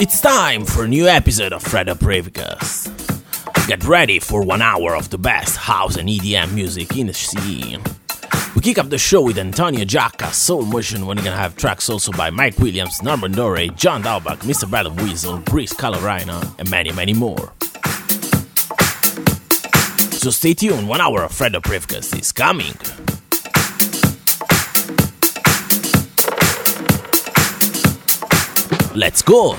It's time for a new episode of Fred Apricus. Get ready for one hour of the best house and EDM music in the scene. We kick up the show with Antonio Giacca, Soul Motion, we're gonna have tracks also by Mike Williams, Norman Doray, John Dahlbäck, Mr. Battle Weasel, Brice Calorina, and many, many more. So stay tuned, one hour of Fred Apricus is coming. Let's go!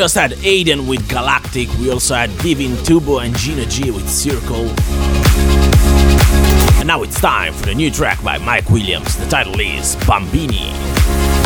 Just had Aiden with Galactic, we also had Divin Tubo and Gina G with Circle. And now it's time for the new track by Mike Williams. The title is Bambini.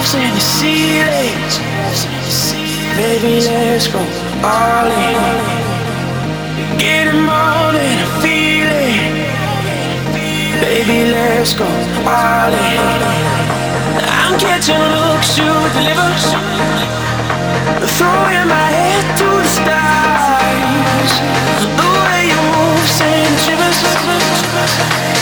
moves and the ceilings. Baby, let's go all in. Getting more than a feeling. Baby, let's go all in. I'm catching looks you deliver. Throwing my head to the stars. The way you move sends shivers.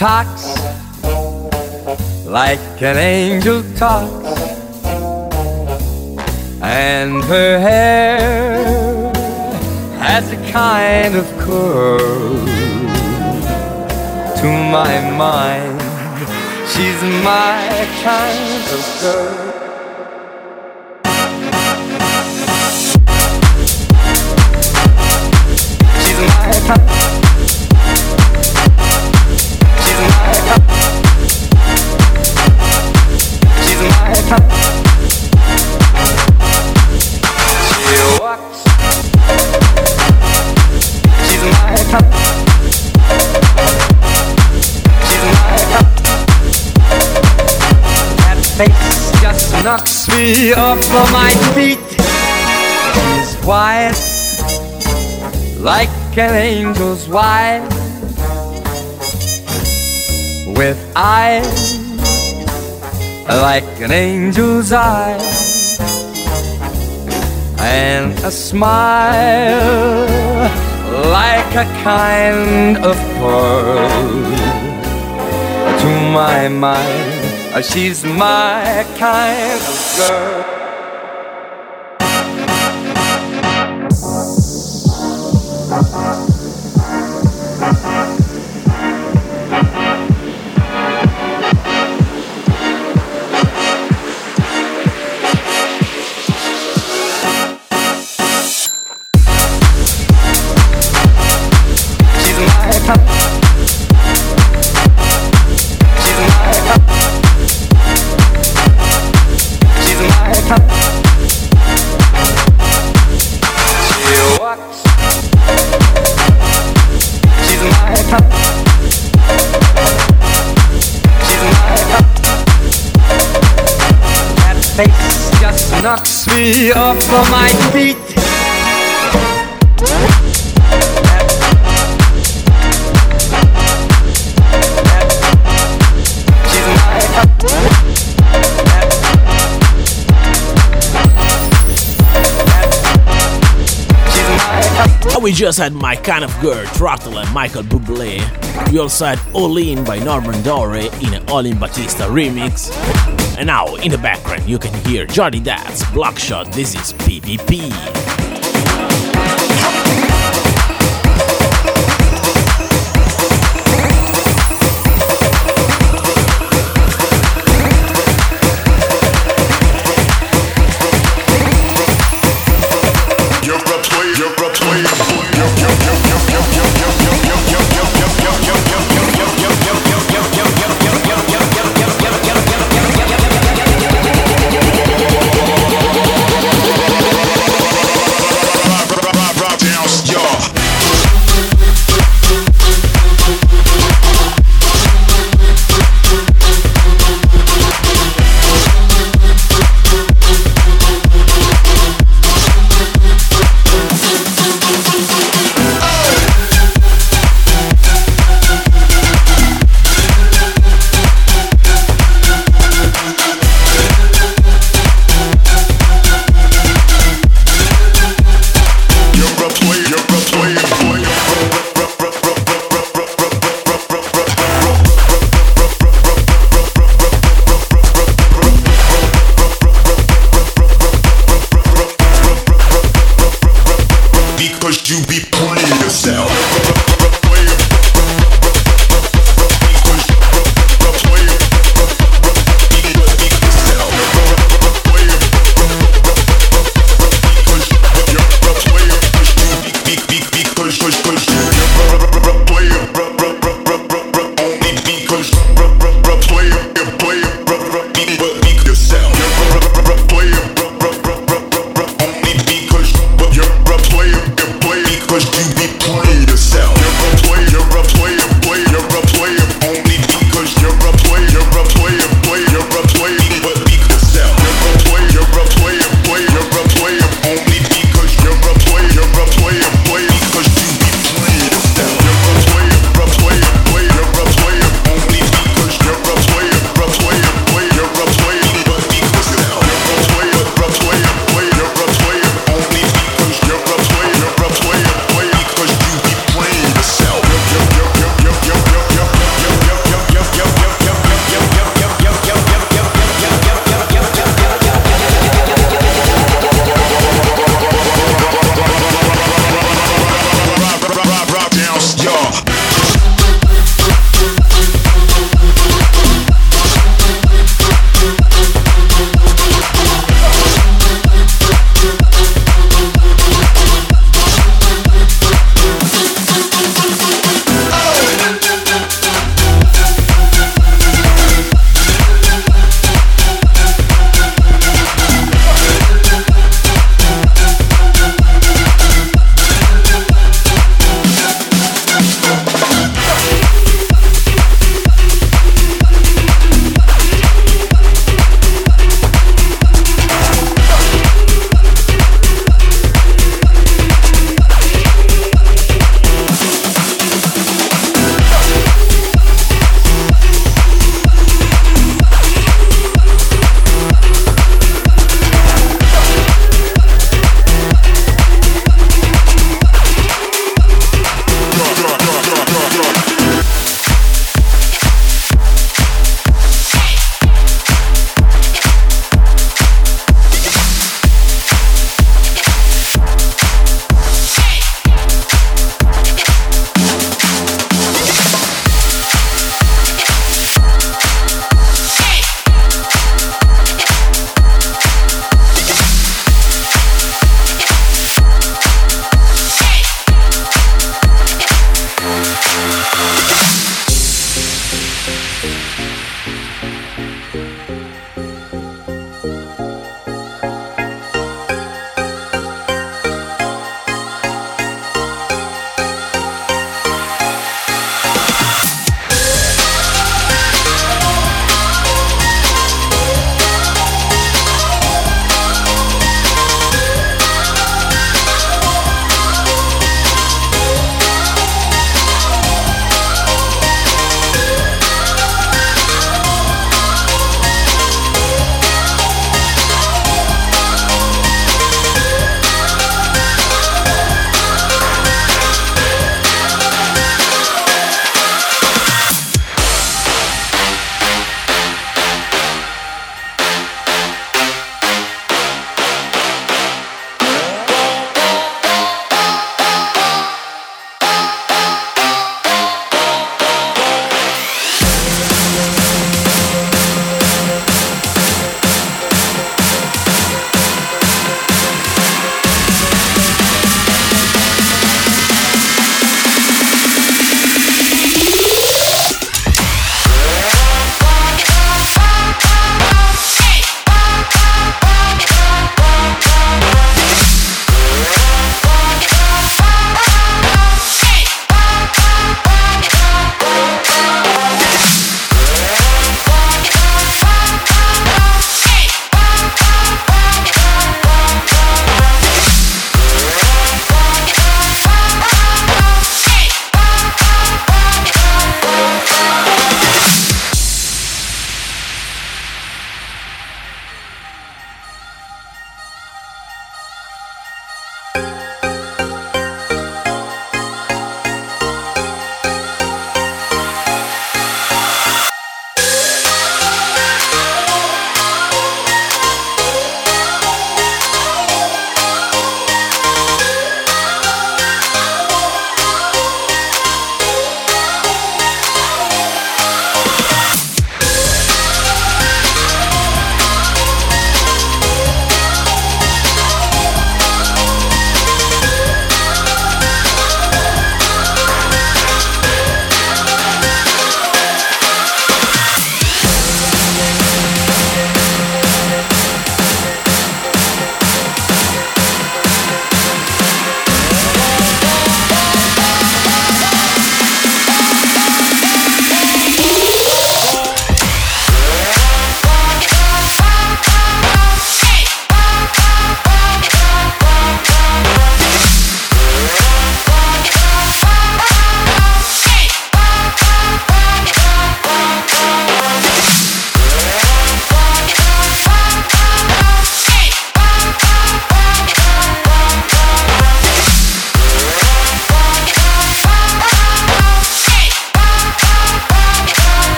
Talks like an angel talks. And her hair has a kind of curl. To my mind, she's my kind of girl. Off of my feet. She's white, like an angel's white, with eyes like an angel's eyes, and a smile like a kind of pearl. To my mind she's my kind of girl. Knocks me off of my feet. We just had My Kind of Girl, Throttle and Michael Bublé. We also had All In by Norman Doray in an All In Batista remix. And now, in the background, you can hear Johnny Dad's Blockshot. This is PvP.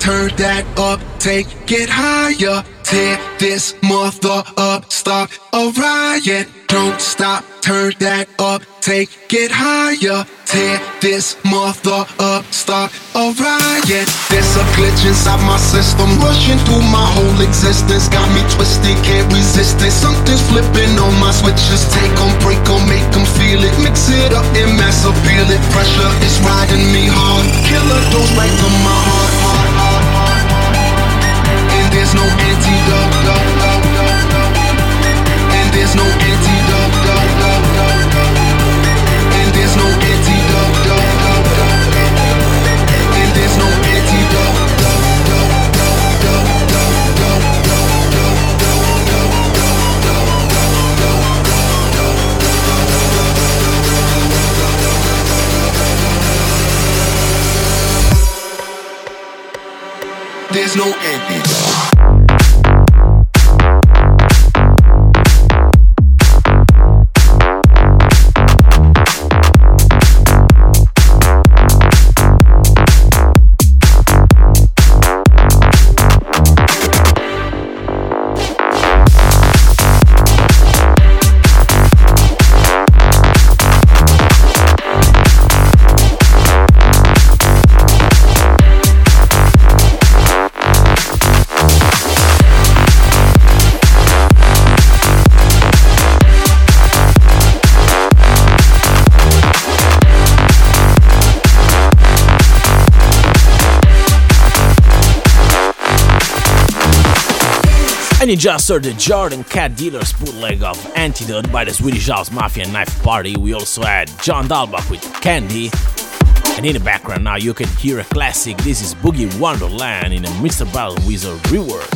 Turn that up, take it higher. Tear this mother up, start a riot. Don't stop, turn that up, take it higher. Tear this mother up, start a riot. There's a glitch inside my system, rushing through my whole existence. Got me twisted, can't resist it. Something's flipping on my switches. Take them, break them, make them feel it. Mix it up and mass appeal it. Pressure is riding me hard. Killer dose right to my heart. There's no antidote. There's no antidote. There's no antidote. There's no antidote. And you just heard the Jordan Cat Dealer's bootleg of Antidote by the Swedish House Mafia Knife Party. We also had John Dahlbäck with Candy. And in the background now you can hear a classic. This is Boogie Wonderland in a Mr. Belt & Wezol rework.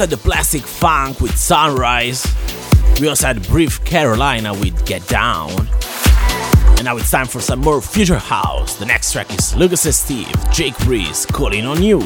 Just had the Plastik Funk with Sunrise. We also had Breathe Carolina with Get Down. And now it's time for some more Future House. The next track is Lucas Steve, Jake Reese, Calling on You.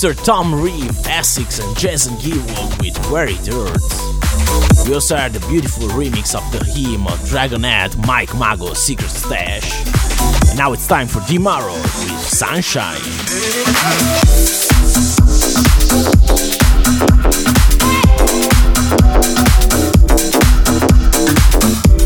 You heard Tom Reeve, Essex, and Jason Gewirtz with It Hurts. We also heard the beautiful remix of the hymn of Dragonhead Mike Mago, Secret Stash. And now it's time for Dimaro with Sunshine. Beach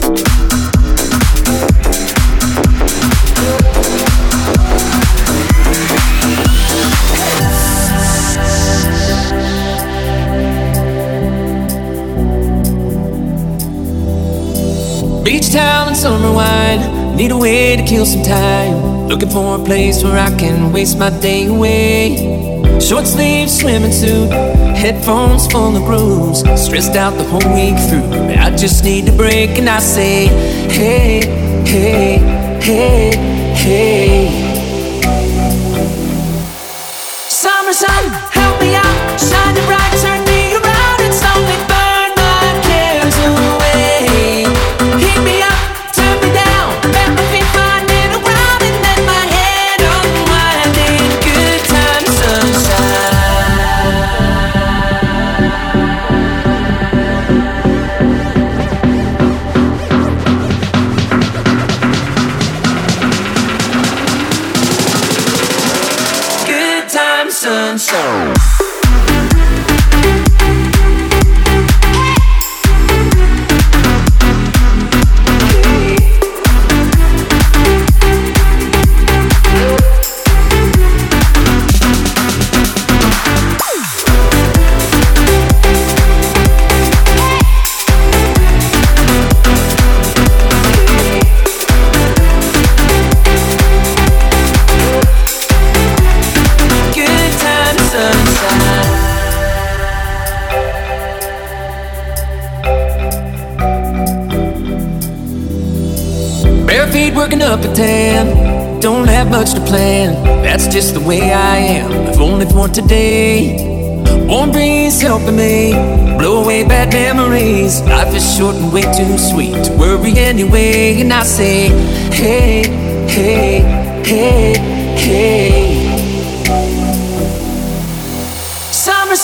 town and summer wine. Need a way to kill some time. Looking for a place where I can waste my day away. Short sleeve swimming suit, headphones full of grooves. Stressed out the whole week through. I just need a break, and I say, hey, hey, hey, hey. Summer sun, help me out, shine it bright, Bare feet working up a tan. Don't have much to plan. That's just the way I am. If only for today. Warm breeze helping me blow away bad memories. Life is short and way too sweet to worry anyway. And I say, hey, hey, hey, hey. Summer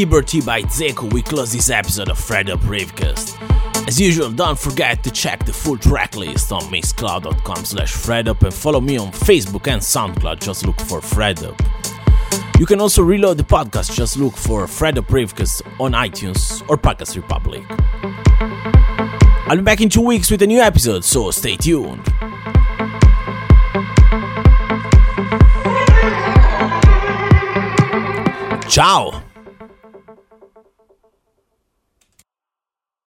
Liberty by Zeko, we close this episode of Fred Up Ravecast. As usual, don't forget to check the full track list on mixcloud.com slash fredup and follow me on Facebook and SoundCloud, just look for fredup. You can also reload the podcast, just look for Fredup Ravecast on iTunes or Podcast Republic. I'll be back in two weeks with a new episode, so stay tuned. Ciao!